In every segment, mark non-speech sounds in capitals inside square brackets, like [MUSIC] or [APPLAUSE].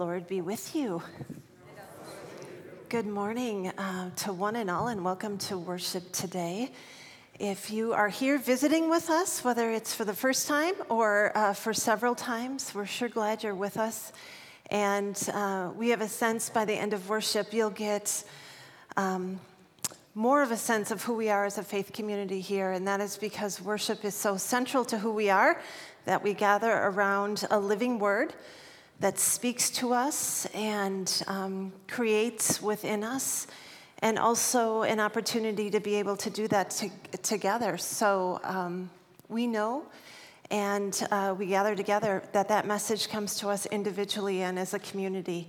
Lord be with you. Good morning uh, to one and all, and welcome to worship today. If you are here visiting with us, whether it's for the first time or uh, for several times, we're sure glad you're with us. And uh, we have a sense by the end of worship, you'll get um, more of a sense of who we are as a faith community here. And that is because worship is so central to who we are that we gather around a living word that speaks to us and um, creates within us, and also an opportunity to be able to do that to, together. So um, we know and uh, we gather together that that message comes to us individually and as a community.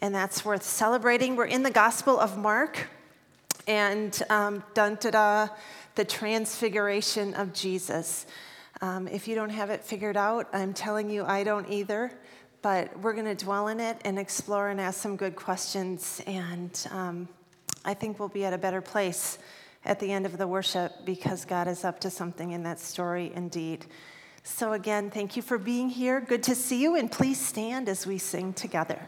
And that's worth celebrating. We're in the Gospel of Mark, and um, dun da da, the transfiguration of Jesus. Um, if you don't have it figured out, I'm telling you, I don't either but we're going to dwell in it and explore and ask some good questions. And um, I think we'll be at a better place at the end of the worship because God is up to something in that story indeed. So, again, thank you for being here. Good to see you, and please stand as we sing together.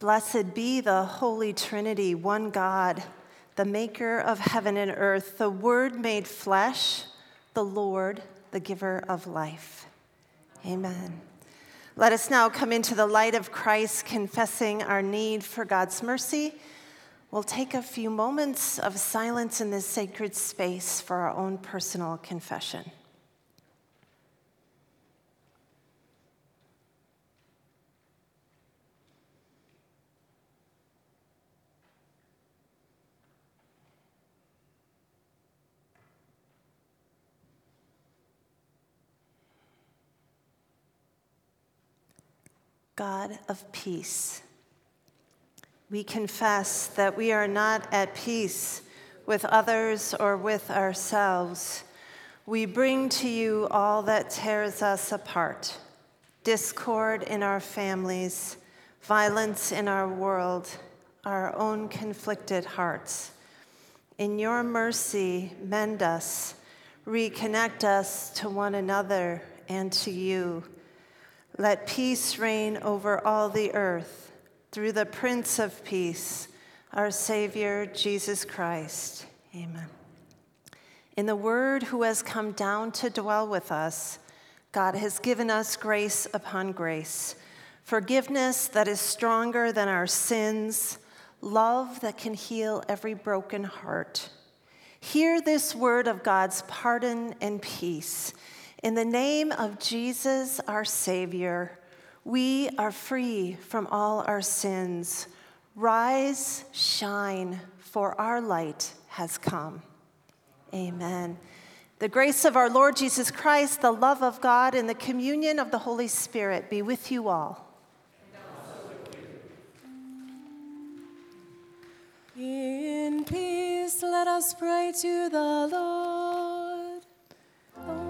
Blessed be the Holy Trinity, one God, the maker of heaven and earth, the Word made flesh, the Lord, the giver of life. Amen. Let us now come into the light of Christ, confessing our need for God's mercy. We'll take a few moments of silence in this sacred space for our own personal confession. God of peace. We confess that we are not at peace with others or with ourselves. We bring to you all that tears us apart discord in our families, violence in our world, our own conflicted hearts. In your mercy, mend us, reconnect us to one another and to you. Let peace reign over all the earth through the Prince of Peace, our Savior, Jesus Christ. Amen. In the Word who has come down to dwell with us, God has given us grace upon grace, forgiveness that is stronger than our sins, love that can heal every broken heart. Hear this word of God's pardon and peace. In the name of Jesus, our Savior, we are free from all our sins. Rise, shine, for our light has come. Amen. The grace of our Lord Jesus Christ, the love of God, and the communion of the Holy Spirit be with you all. In peace, let us pray to the Lord.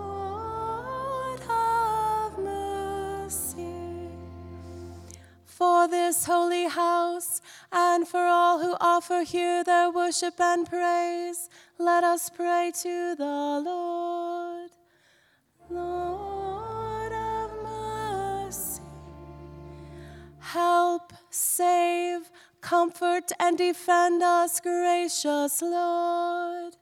and for all who offer here their worship and praise, let us pray to the Lord. Lord. Of mercy, help, save, comfort, and defend us, gracious Lord.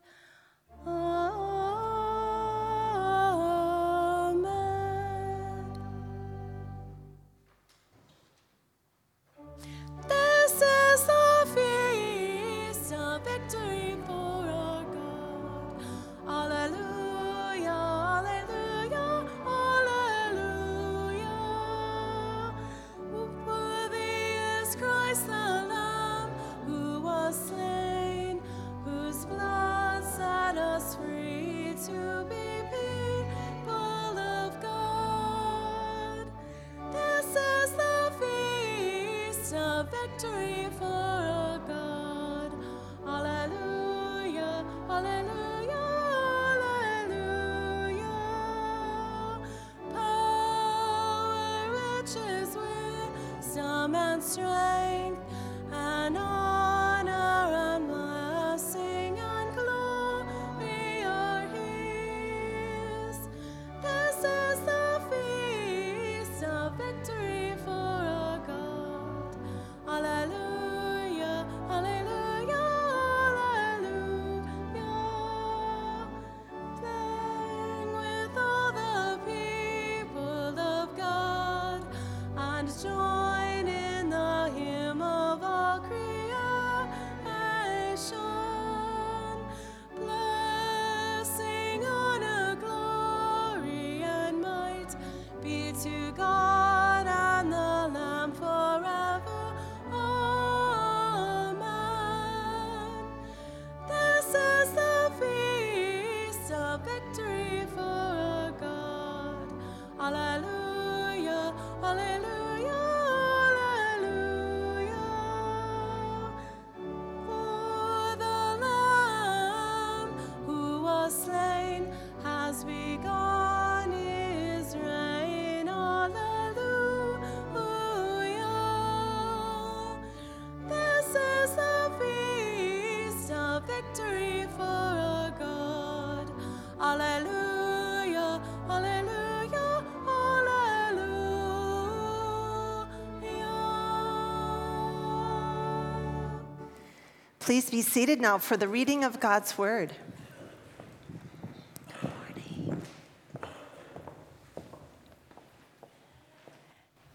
Please be seated now for the reading of God's word.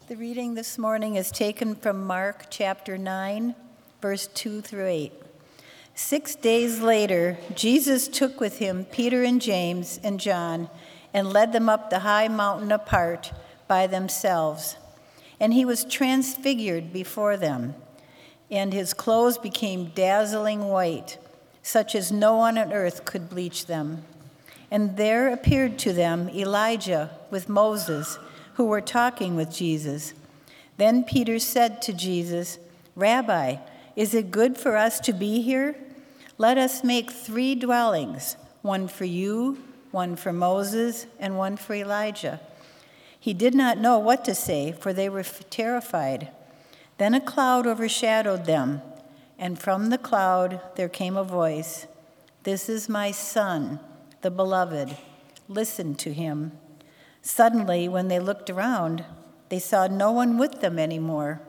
The reading this morning is taken from Mark chapter 9, verse 2 through 8. Six days later, Jesus took with him Peter and James and John and led them up the high mountain apart by themselves. and he was transfigured before them, and his clothes became dazzling white, such as no one on earth could bleach them. And there appeared to them Elijah with Moses, who were talking with Jesus. Then Peter said to Jesus, Rabbi, is it good for us to be here? Let us make three dwellings one for you, one for Moses, and one for Elijah. He did not know what to say, for they were terrified. Then a cloud overshadowed them, and from the cloud there came a voice This is my Son, the Beloved. Listen to him. Suddenly, when they looked around, they saw no one with them anymore,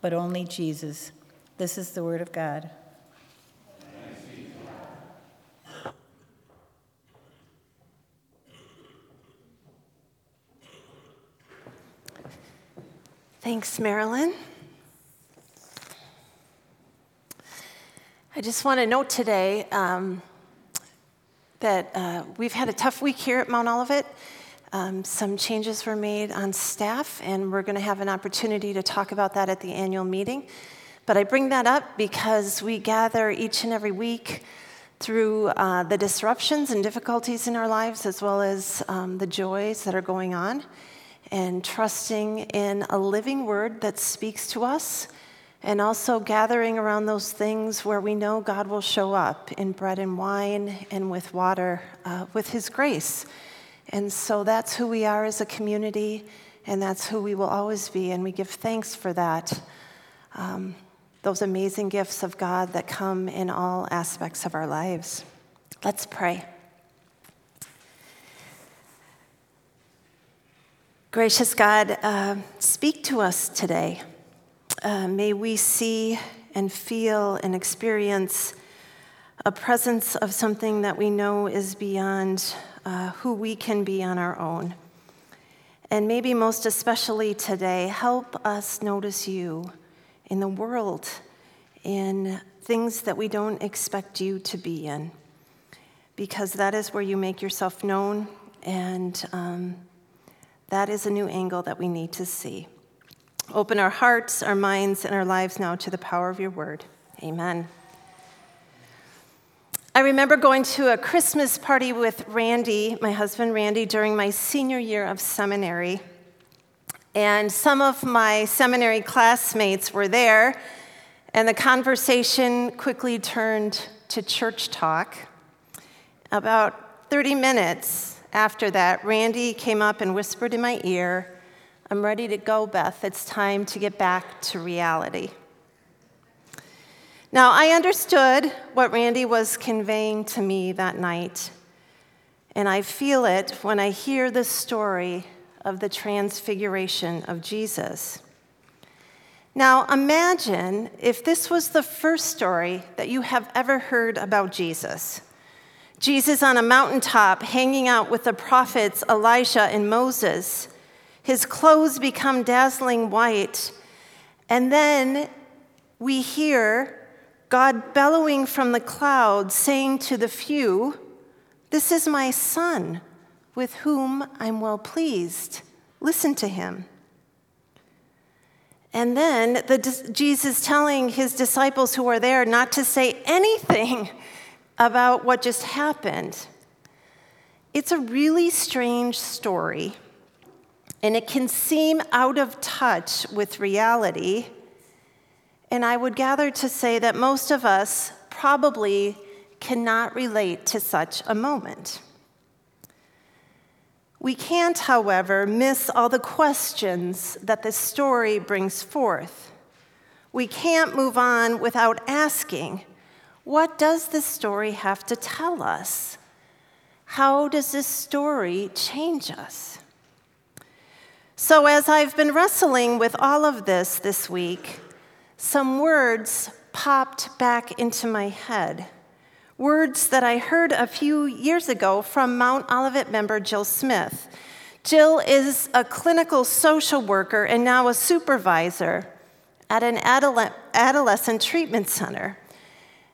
but only Jesus. This is the word of God. Thanks, Marilyn. I just want to note today um, that uh, we've had a tough week here at Mount Olivet. Um, some changes were made on staff, and we're going to have an opportunity to talk about that at the annual meeting. But I bring that up because we gather each and every week through uh, the disruptions and difficulties in our lives, as well as um, the joys that are going on and trusting in a living word that speaks to us, and also gathering around those things where we know God will show up in bread and wine and with water uh, with His grace. And so that's who we are as a community, and that's who we will always be, and we give thanks for that. Um, those amazing gifts of God that come in all aspects of our lives. Let's pray. Gracious God, uh, speak to us today. Uh, may we see and feel and experience a presence of something that we know is beyond uh, who we can be on our own. And maybe most especially today, help us notice you in the world, in things that we don't expect you to be in, because that is where you make yourself known and um, that is a new angle that we need to see. Open our hearts, our minds, and our lives now to the power of your word. Amen. I remember going to a Christmas party with Randy, my husband Randy, during my senior year of seminary. And some of my seminary classmates were there, and the conversation quickly turned to church talk. About 30 minutes after that, Randy came up and whispered in my ear, I'm ready to go, Beth. It's time to get back to reality. Now, I understood what Randy was conveying to me that night, and I feel it when I hear the story of the transfiguration of Jesus. Now, imagine if this was the first story that you have ever heard about Jesus. Jesus on a mountaintop hanging out with the prophets Elijah and Moses. His clothes become dazzling white. And then we hear God bellowing from the cloud, saying to the few, This is my son, with whom I'm well pleased. Listen to him. And then the, Jesus telling his disciples who are there not to say anything [LAUGHS] about what just happened. It's a really strange story, and it can seem out of touch with reality. And I would gather to say that most of us probably cannot relate to such a moment. We can't, however, miss all the questions that the story brings forth. We can't move on without asking what does this story have to tell us? How does this story change us? So, as I've been wrestling with all of this this week, some words popped back into my head. Words that I heard a few years ago from Mount Olivet member Jill Smith. Jill is a clinical social worker and now a supervisor at an adolescent treatment center.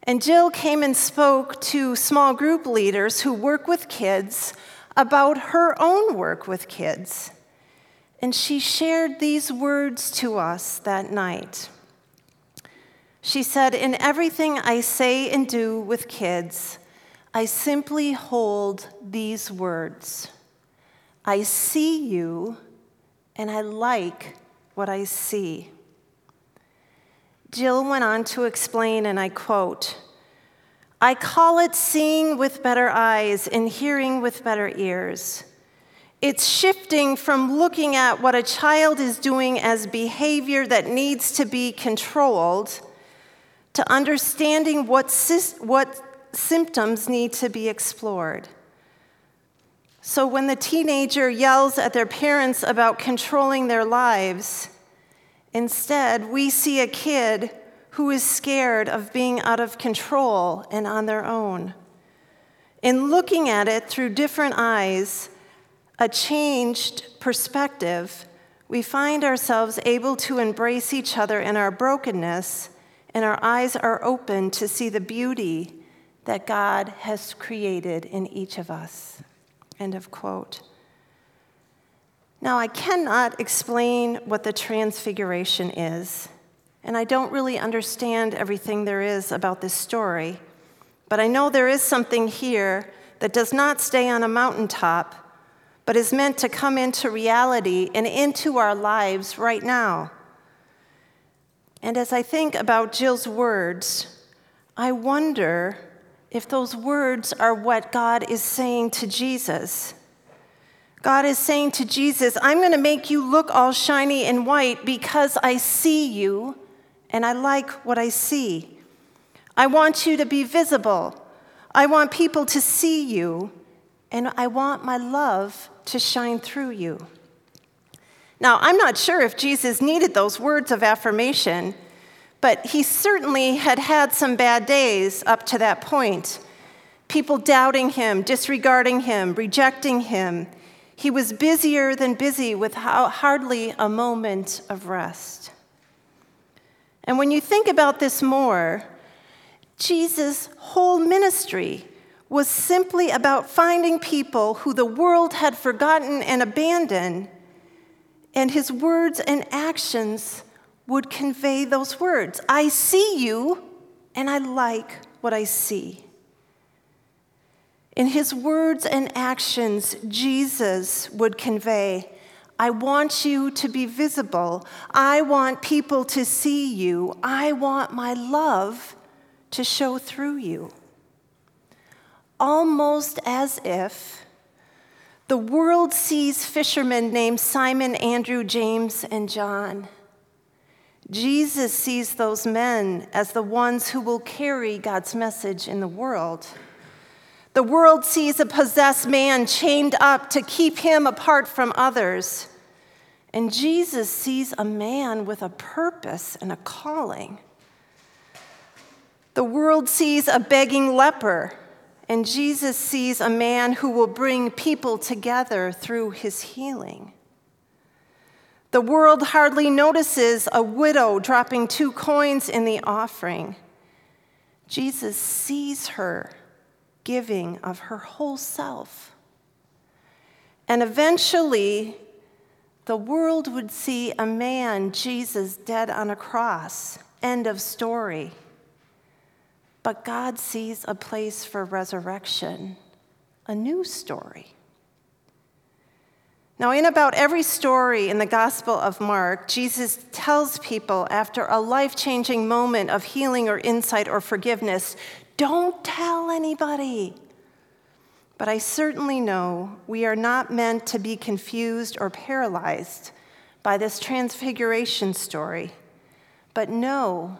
And Jill came and spoke to small group leaders who work with kids about her own work with kids. And she shared these words to us that night. She said, In everything I say and do with kids, I simply hold these words I see you, and I like what I see. Jill went on to explain, and I quote, I call it seeing with better eyes and hearing with better ears. It's shifting from looking at what a child is doing as behavior that needs to be controlled to understanding what, what symptoms need to be explored. So when the teenager yells at their parents about controlling their lives, instead we see a kid who is scared of being out of control and on their own. In looking at it through different eyes, a changed perspective, we find ourselves able to embrace each other in our brokenness, and our eyes are open to see the beauty that God has created in each of us. End of quote. Now, I cannot explain what the transfiguration is, and I don't really understand everything there is about this story, but I know there is something here that does not stay on a mountaintop but is meant to come into reality and into our lives right now. And as I think about Jill's words, I wonder if those words are what God is saying to Jesus. God is saying to Jesus, I'm going to make you look all shiny and white because I see you and I like what I see. I want you to be visible. I want people to see you and I want my love to shine through you. Now, I'm not sure if Jesus needed those words of affirmation, but he certainly had had some bad days up to that point. People doubting him, disregarding him, rejecting him. He was busier than busy with hardly a moment of rest. And when you think about this more, Jesus' whole ministry was simply about finding people who the world had forgotten and abandoned, and his words and actions would convey those words. I see you, and I like what I see. In his words and actions, Jesus would convey, I want you to be visible. I want people to see you. I want my love to show through you almost as if the world sees fishermen named Simon, Andrew, James, and John. Jesus sees those men as the ones who will carry God's message in the world. The world sees a possessed man chained up to keep him apart from others. And Jesus sees a man with a purpose and a calling. The world sees a begging leper and Jesus sees a man who will bring people together through his healing. The world hardly notices a widow dropping two coins in the offering. Jesus sees her giving of her whole self. And eventually, the world would see a man, Jesus, dead on a cross. End of story. But God sees a place for resurrection, a new story. Now, in about every story in the Gospel of Mark, Jesus tells people after a life changing moment of healing or insight or forgiveness, don't tell anybody. But I certainly know we are not meant to be confused or paralyzed by this transfiguration story, but know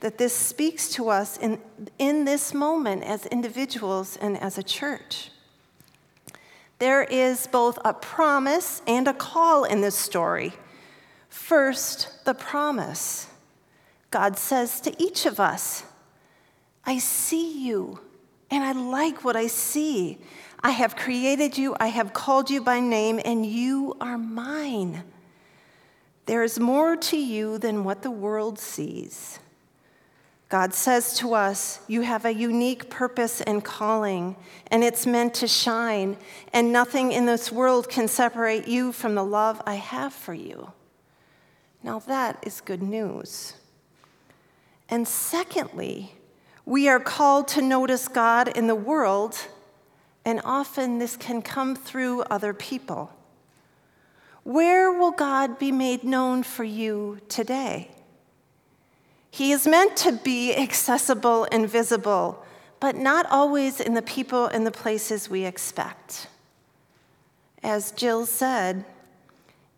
that this speaks to us in, in this moment as individuals and as a church. There is both a promise and a call in this story. First, the promise. God says to each of us, I see you, and I like what I see. I have created you, I have called you by name, and you are mine. There is more to you than what the world sees. God says to us, You have a unique purpose and calling, and it's meant to shine, and nothing in this world can separate you from the love I have for you. Now, that is good news. And secondly, we are called to notice God in the world, and often this can come through other people. Where will God be made known for you today? He is meant to be accessible and visible, but not always in the people and the places we expect. As Jill said,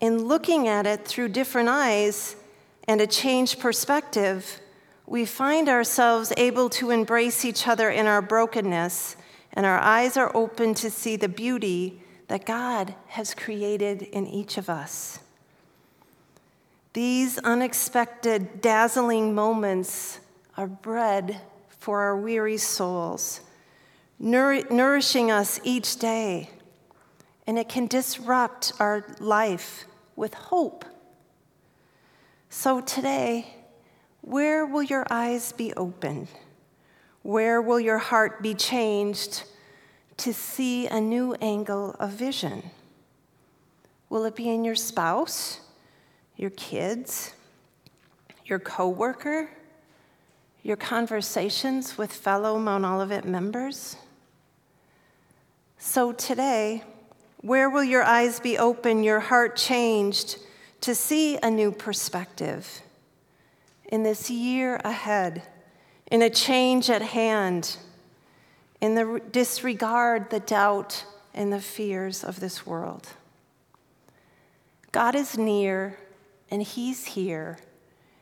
in looking at it through different eyes and a changed perspective, we find ourselves able to embrace each other in our brokenness, and our eyes are open to see the beauty that God has created in each of us. These unexpected, dazzling moments are bread for our weary souls, nour- nourishing us each day. And it can disrupt our life with hope. So today, where will your eyes be opened? Where will your heart be changed to see a new angle of vision? Will it be in your spouse? Your kids, your coworker, your conversations with fellow Mount Olivet members. So today, where will your eyes be open, your heart changed to see a new perspective in this year ahead, in a change at hand, in the disregard, the doubt, and the fears of this world? God is near and He's here.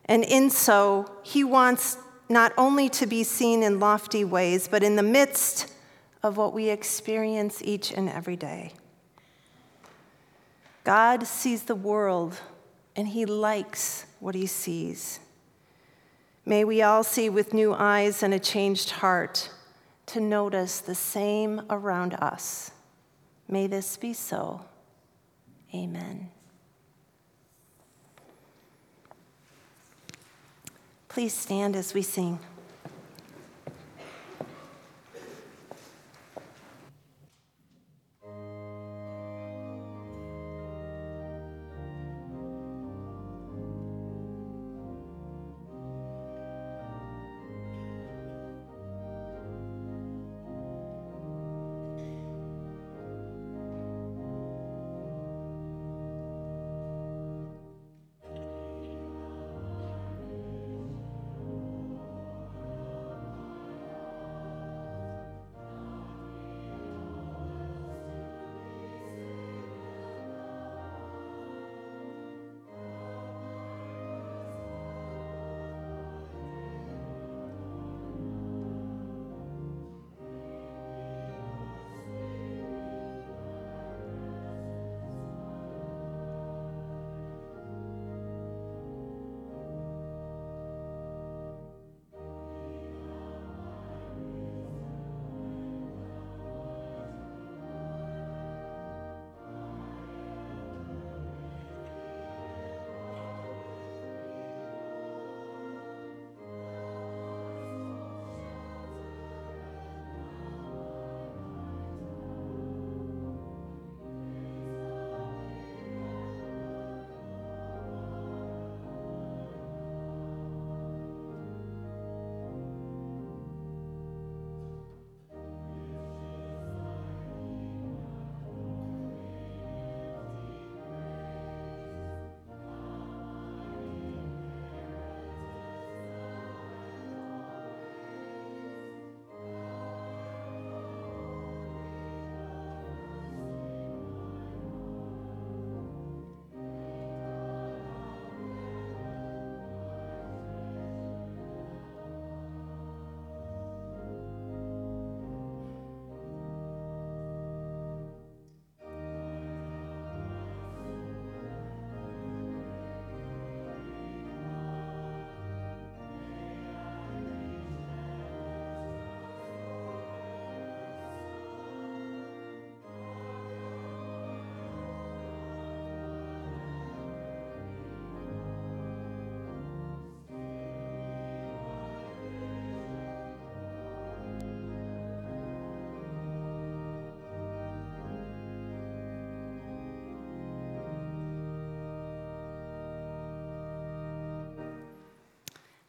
And in so, He wants not only to be seen in lofty ways, but in the midst of what we experience each and every day. God sees the world, and He likes what He sees. May we all see with new eyes and a changed heart to notice the same around us. May this be so. Amen. Please stand as we sing.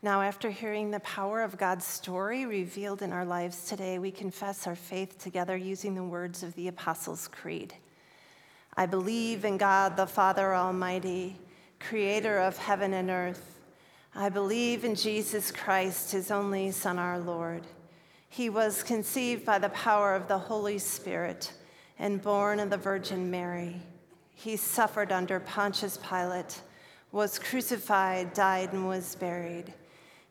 Now, after hearing the power of God's story revealed in our lives today, we confess our faith together using the words of the Apostles' Creed. I believe in God the Father Almighty, creator of heaven and earth. I believe in Jesus Christ, his only Son, our Lord. He was conceived by the power of the Holy Spirit and born of the Virgin Mary. He suffered under Pontius Pilate, was crucified, died, and was buried.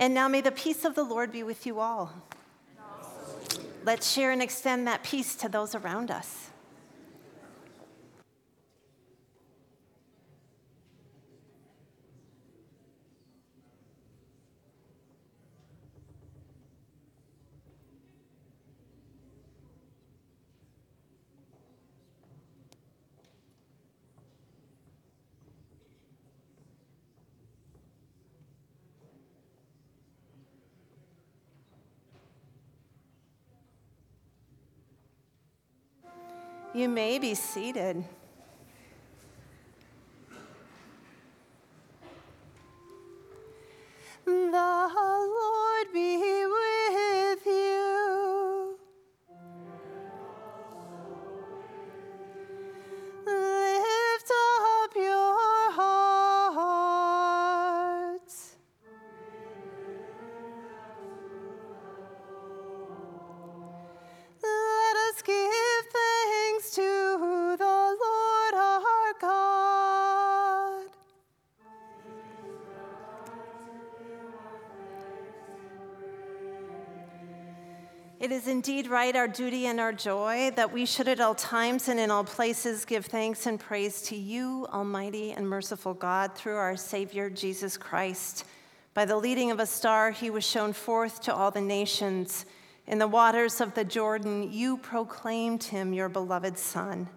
And now may the peace of the Lord be with you all. Let's share and extend that peace to those around us. You may be seated. The It is indeed right, our duty and our joy, that we should at all times and in all places give thanks and praise to you, Almighty and merciful God, through our Savior Jesus Christ. By the leading of a star, he was shown forth to all the nations. In the waters of the Jordan, you proclaimed him your beloved Son.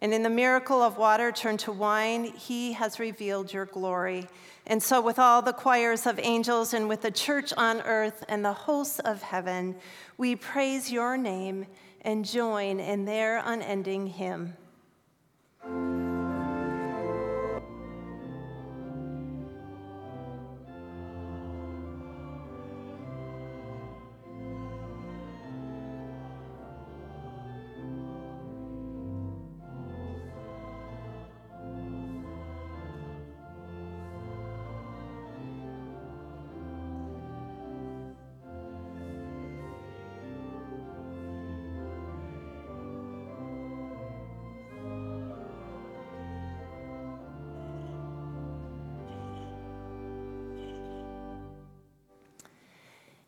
And in the miracle of water turned to wine, he has revealed your glory. And so, with all the choirs of angels and with the church on earth and the hosts of heaven, we praise your name and join in their unending hymn.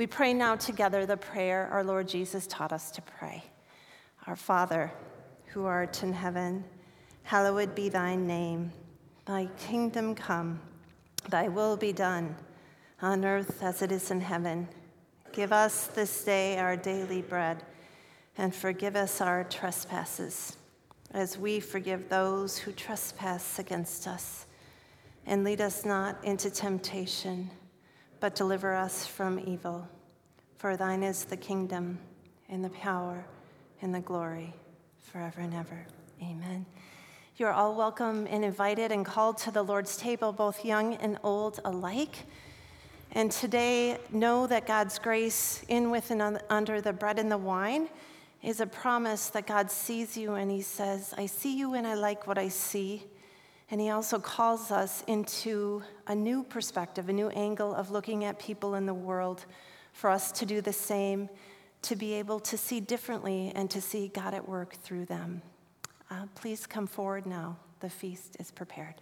We pray now together the prayer our Lord Jesus taught us to pray. Our Father, who art in heaven, hallowed be thy name. Thy kingdom come, thy will be done, on earth as it is in heaven. Give us this day our daily bread, and forgive us our trespasses, as we forgive those who trespass against us. And lead us not into temptation but deliver us from evil. For thine is the kingdom, and the power, and the glory, forever and ever. Amen. You're all welcome and invited and called to the Lord's table, both young and old alike. And today, know that God's grace in, with, and under the bread and the wine is a promise that God sees you and He says, I see you and I like what I see. And he also calls us into a new perspective, a new angle of looking at people in the world for us to do the same, to be able to see differently and to see God at work through them. Uh, please come forward now. The feast is prepared.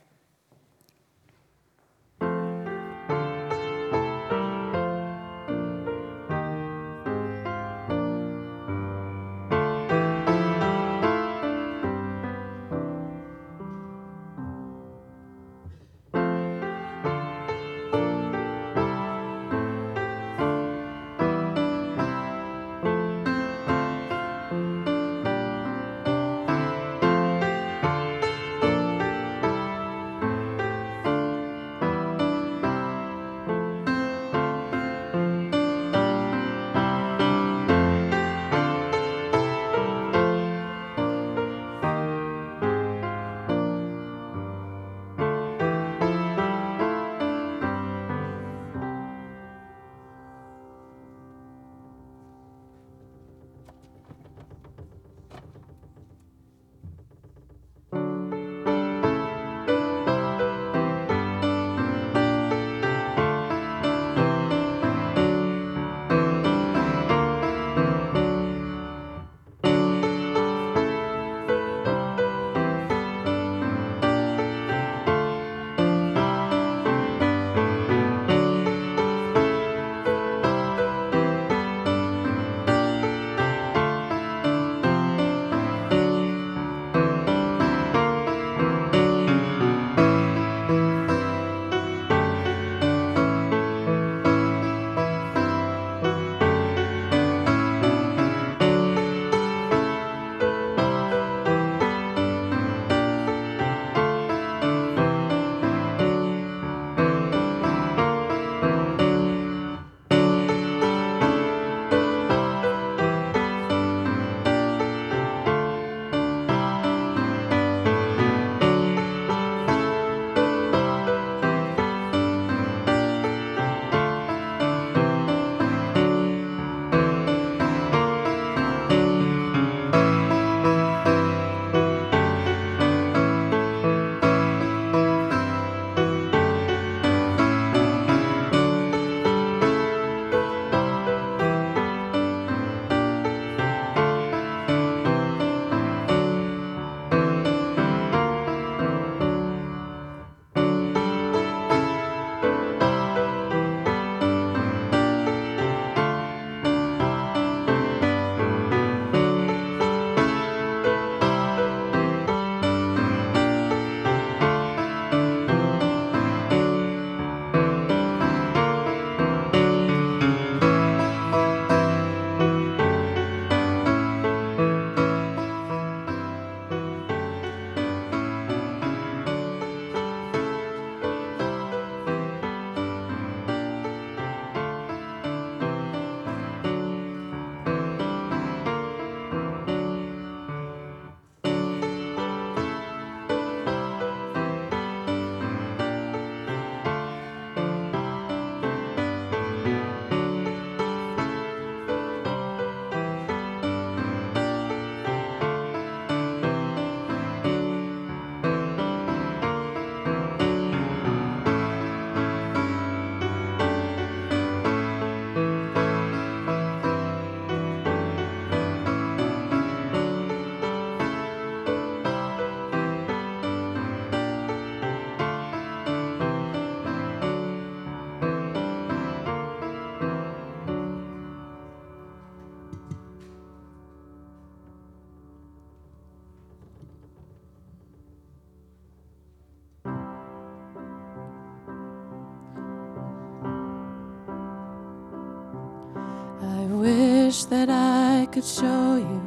That I could show you.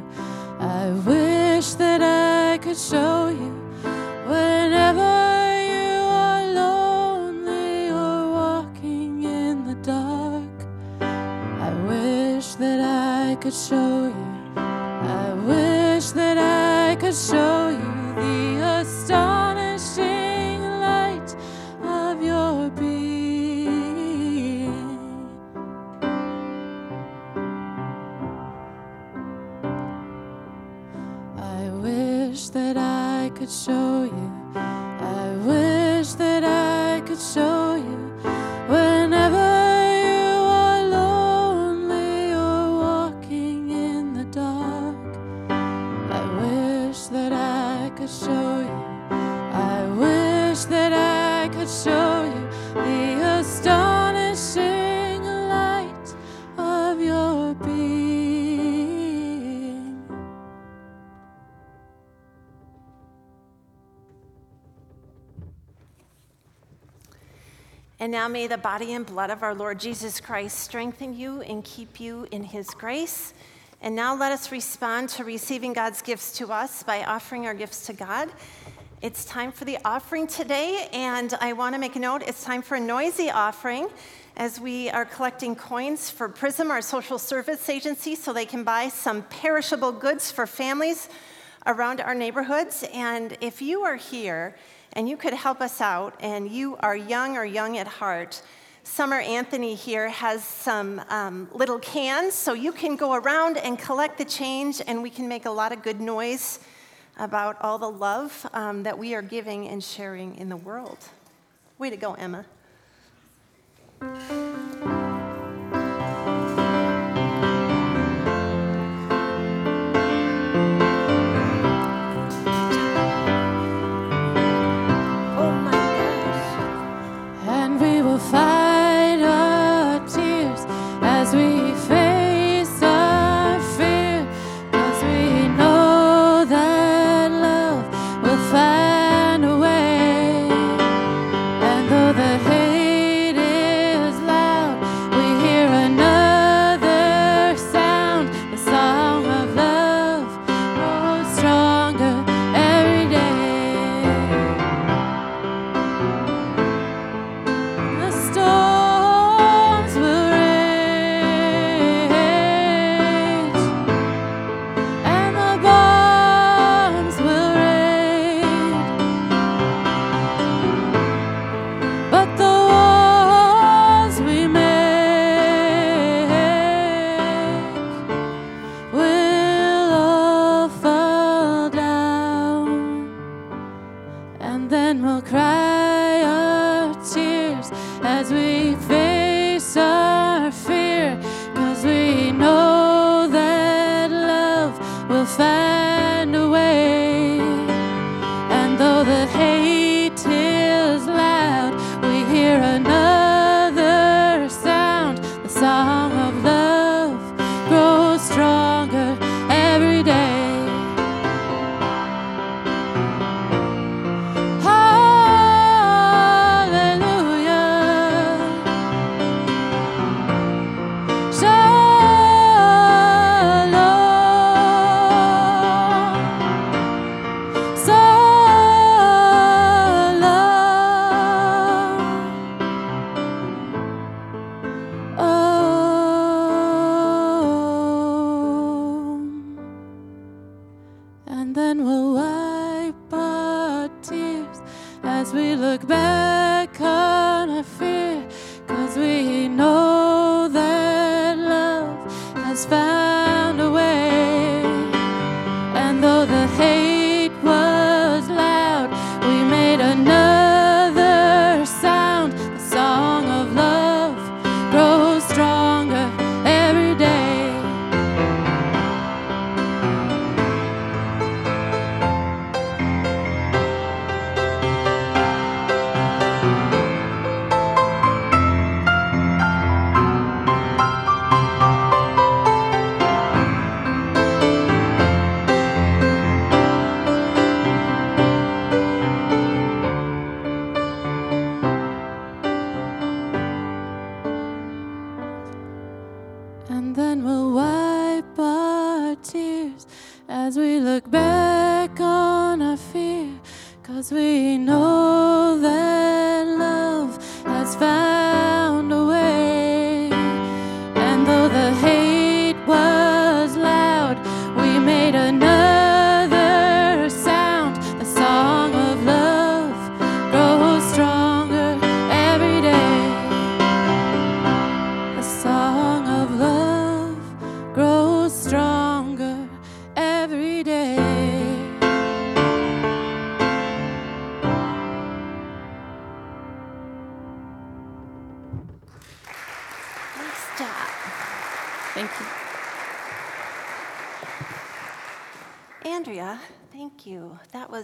I wish that I could show you wish that I could show you. I wish that I could show you the astonishing light of your being. And now may the body and blood of our Lord Jesus Christ strengthen you and keep you in his grace. And now let us respond to receiving God's gifts to us by offering our gifts to God. It's time for the offering today, and I want to make a note it's time for a noisy offering as we are collecting coins for PRISM, our social service agency, so they can buy some perishable goods for families around our neighborhoods. And if you are here, and you could help us out, and you are young or young at heart, Summer Anthony here has some um, little cans, so you can go around and collect the change, and we can make a lot of good noise about all the love um, that we are giving and sharing in the world. Way to go, Emma.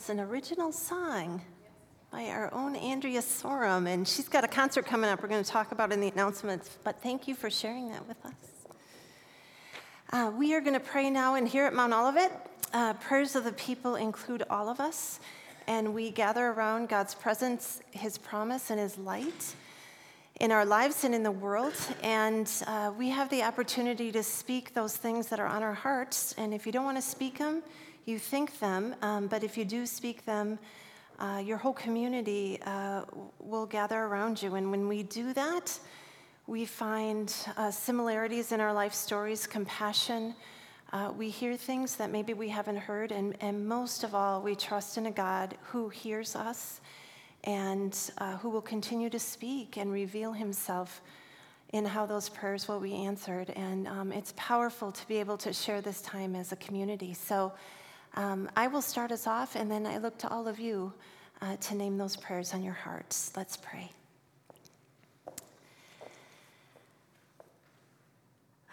An original song by our own Andrea Sorum, and she's got a concert coming up we're going to talk about in the announcements, but thank you for sharing that with us. Uh, we are going to pray now, and here at Mount Olivet, uh, prayers of the people include all of us, and we gather around God's presence, His promise, and His light. in our lives and in the world. And uh, we have the opportunity to speak those things that are on our hearts. And if you don't want to speak them, you think them. Um, but if you do speak them, uh, your whole community uh, will gather around you. And when we do that, we find uh, similarities in our life stories, compassion. Uh, we hear things that maybe we haven't heard. And, and most of all, we trust in a God who hears us and uh, who will continue to speak and reveal himself in how those prayers will be answered. And um, it's powerful to be able to share this time as a community. So um, I will start us off, and then I look to all of you uh, to name those prayers on your hearts. Let's pray.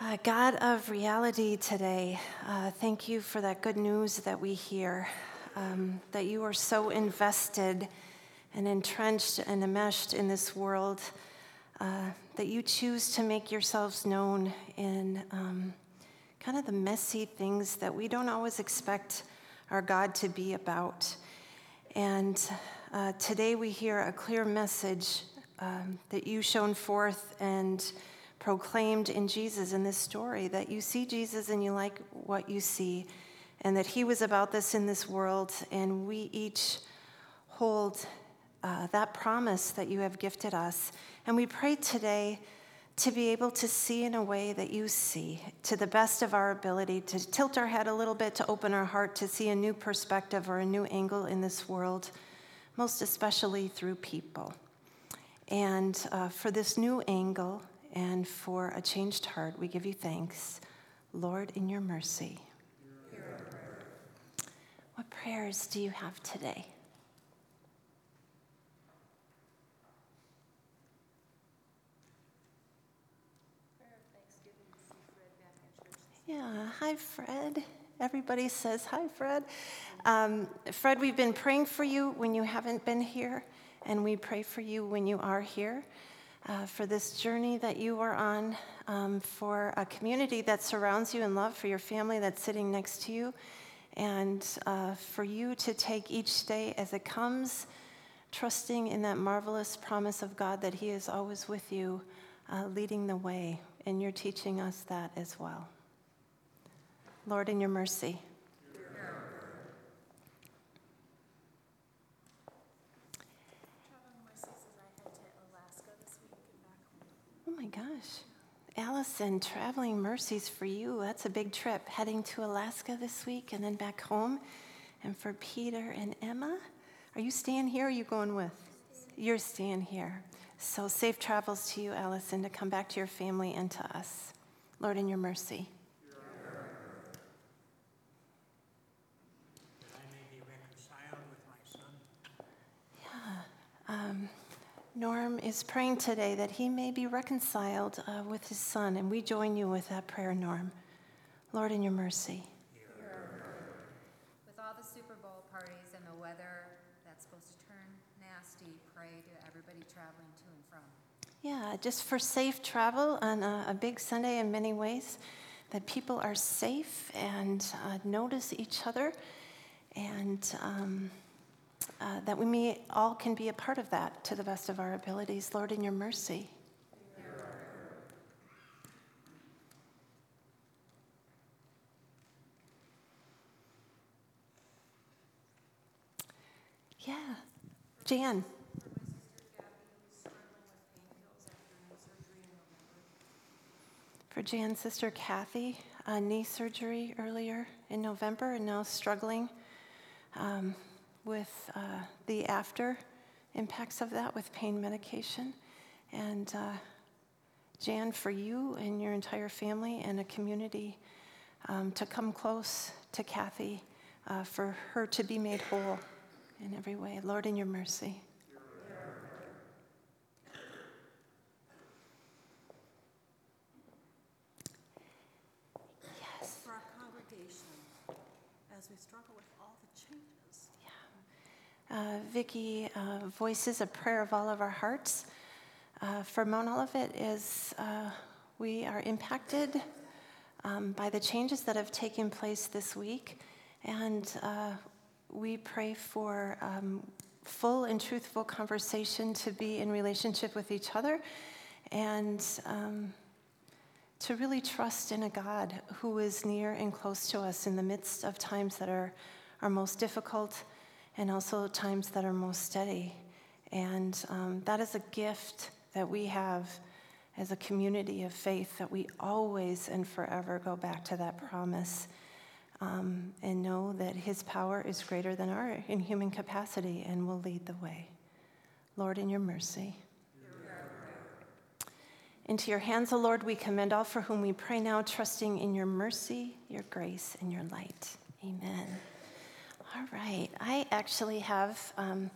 Uh, God of reality today, uh, thank you for that good news that we hear, um, that you are so invested and entrenched and enmeshed in this world, uh, that you choose to make yourselves known in um, kind of the messy things that we don't always expect our God to be about. And uh, today we hear a clear message um, that you shone forth and proclaimed in Jesus in this story that you see Jesus and you like what you see, and that he was about this in this world, and we each hold uh, that promise that you have gifted us. And we pray today to be able to see in a way that you see, to the best of our ability, to tilt our head a little bit, to open our heart, to see a new perspective or a new angle in this world, most especially through people. And uh, for this new angle and for a changed heart, we give you thanks, Lord, in your mercy. What prayers do you have today? Yeah, hi, Fred. Everybody says hi, Fred. Um, Fred, we've been praying for you when you haven't been here, and we pray for you when you are here. Uh, for this journey that you are on, um, for a community that surrounds you in love, for your family that's sitting next to you, and uh, for you to take each day as it comes, trusting in that marvelous promise of God that He is always with you, uh, leading the way. And you're teaching us that as well. Lord, in your mercy. Oh my gosh. Allison, traveling mercies for you. That's a big trip. Heading to Alaska this week and then back home. And for Peter and Emma, are you staying here or are you going with? You're staying here. So safe travels to you, Allison, to come back to your family and to us. Lord, in your mercy. Um, Norm is praying today that he may be reconciled uh, with his son, and we join you with that prayer, Norm. Lord, in your mercy. With all the Super Bowl parties and the weather that's supposed to turn nasty, pray to everybody traveling to and from. Yeah, just for safe travel on a, a big Sunday in many ways, that people are safe and uh, notice each other and. Um, uh, that we may, all can be a part of that to the best of our abilities. Lord, in your mercy. Yeah, Jan. For Jan's sister Kathy, a knee surgery earlier in November and now struggling. Um, with uh, the after impacts of that with pain medication. And uh, Jan, for you and your entire family and a community um, to come close to Kathy, uh, for her to be made whole in every way. Lord, in your mercy. Yes. For our congregation, as we struggle with all the changes. Uh, Vicki uh, voices a prayer of all of our hearts. Uh, for Mount Olivet is uh, we are impacted um, by the changes that have taken place this week, and uh, we pray for um, full and truthful conversation to be in relationship with each other, and um, to really trust in a God who is near and close to us in the midst of times that are, are most difficult and also times that are most steady. And um, that is a gift that we have as a community of faith that we always and forever go back to that promise um, and know that His power is greater than our in human capacity and will lead the way. Lord, in your mercy. Into your hands, O Lord, we commend all for whom we pray now, trusting in your mercy, your grace, and your light. Amen. All right. I actually have um,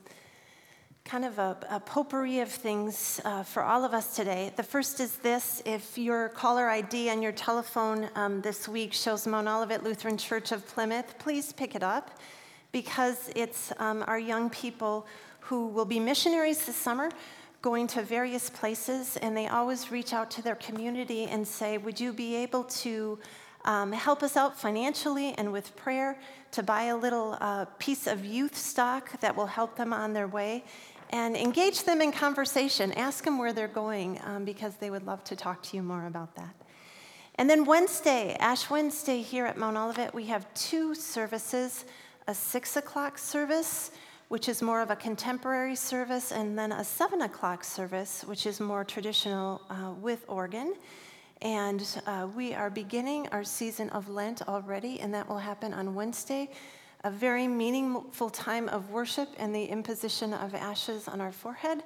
kind of a, a, potpourri of things uh, for all of us today. The first is this if your caller ID on your telephone um, this week shows Mount Olivet Lutheran Church of Plymouth, please pick it up because it's um, our young people who will be missionaries this summer going to various places, and they always reach out to their community and say, Would you be able to um, help us out financially and with prayer to buy a little uh, piece of youth stock that will help them on their way? And engage them in conversation. Ask them where they're going um, because they would love to talk to you more about that. And then Wednesday, Ash Wednesday here at Mount Olivet, we have two services a six o'clock service which is more of a contemporary service, and then a seven o'clock service, which is more traditional uh, with organ. And uh, we are beginning our season of Lent already, and that will happen on Wednesday. A very meaningful time of worship and the imposition of ashes on our forehead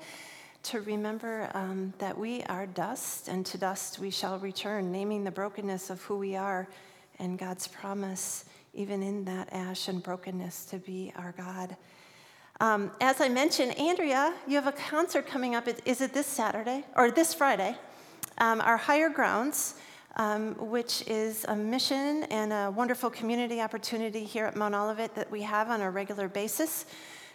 to remember um, that we are dust, and to dust we shall return, naming the brokenness of who we are and God's promise, even in that ash and brokenness, to be our God. Um, as I mentioned, Andrea, you have a concert coming up. Is it this Saturday or this Friday? Um, our Higher Grounds, um, which is a mission and a wonderful community opportunity here at Mount Olivet that we have on a regular basis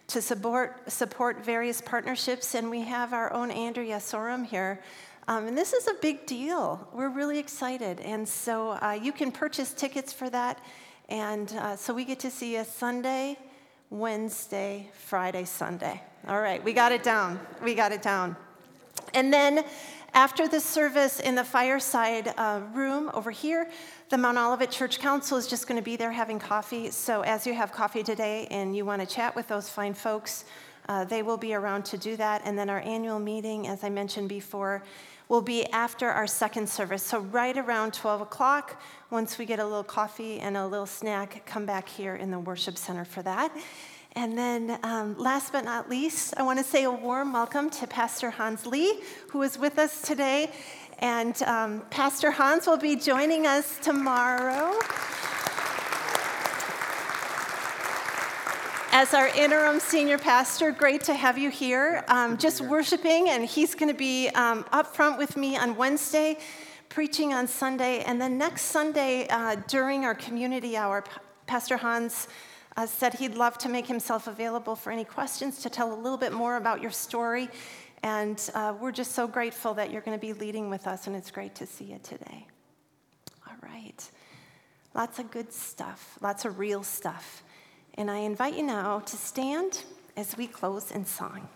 to support, support various partnerships. And we have our own Andrea Sorum here. Um, and this is a big deal. We're really excited. And so uh, you can purchase tickets for that. And uh, so we get to see you Sunday, Wednesday, Friday, Sunday. All right, we got it down. We got it down. And then after the service in the fireside uh, room over here, the Mount Olivet Church Council is just going to be there having coffee. So as you have coffee today and you want to chat with those fine folks, uh, they will be around to do that. And then our annual meeting, as I mentioned before, will be after our second service. So, right around 12 o'clock, once we get a little coffee and a little snack, come back here in the worship center for that. And then, um, last but not least, I want to say a warm welcome to Pastor Hans Lee, who is with us today. And um, Pastor Hans will be joining us tomorrow. as our interim senior pastor. Great to have you here, um, just worshiping, and he's going to be um, up front with me on Wednesday, preaching on Sunday, and then next Sunday uh, during our community hour, Pastor Hans uh, said he'd love to make himself available for any questions to tell a little bit more about your story. And uh, we're just so grateful that you're going to be leading with us, and it's great to see you today. All right. Lots of good stuff, lots of real stuff. And I invite you now to stand as we close in song.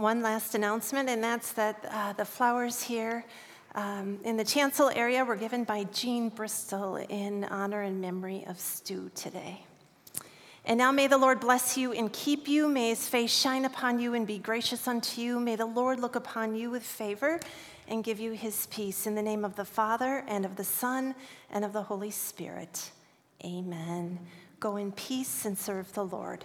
One last announcement, and that's that uh, the flowers here um, in the chancel area were given by Jean Bristol in honor and memory of Stu today. And now may the Lord bless you and keep you. May his face shine upon you and be gracious unto you. May the Lord look upon you with favor and give you his peace. In the name of the Father, and of the Son, and of the Holy Spirit. Amen. Go in peace and serve the Lord.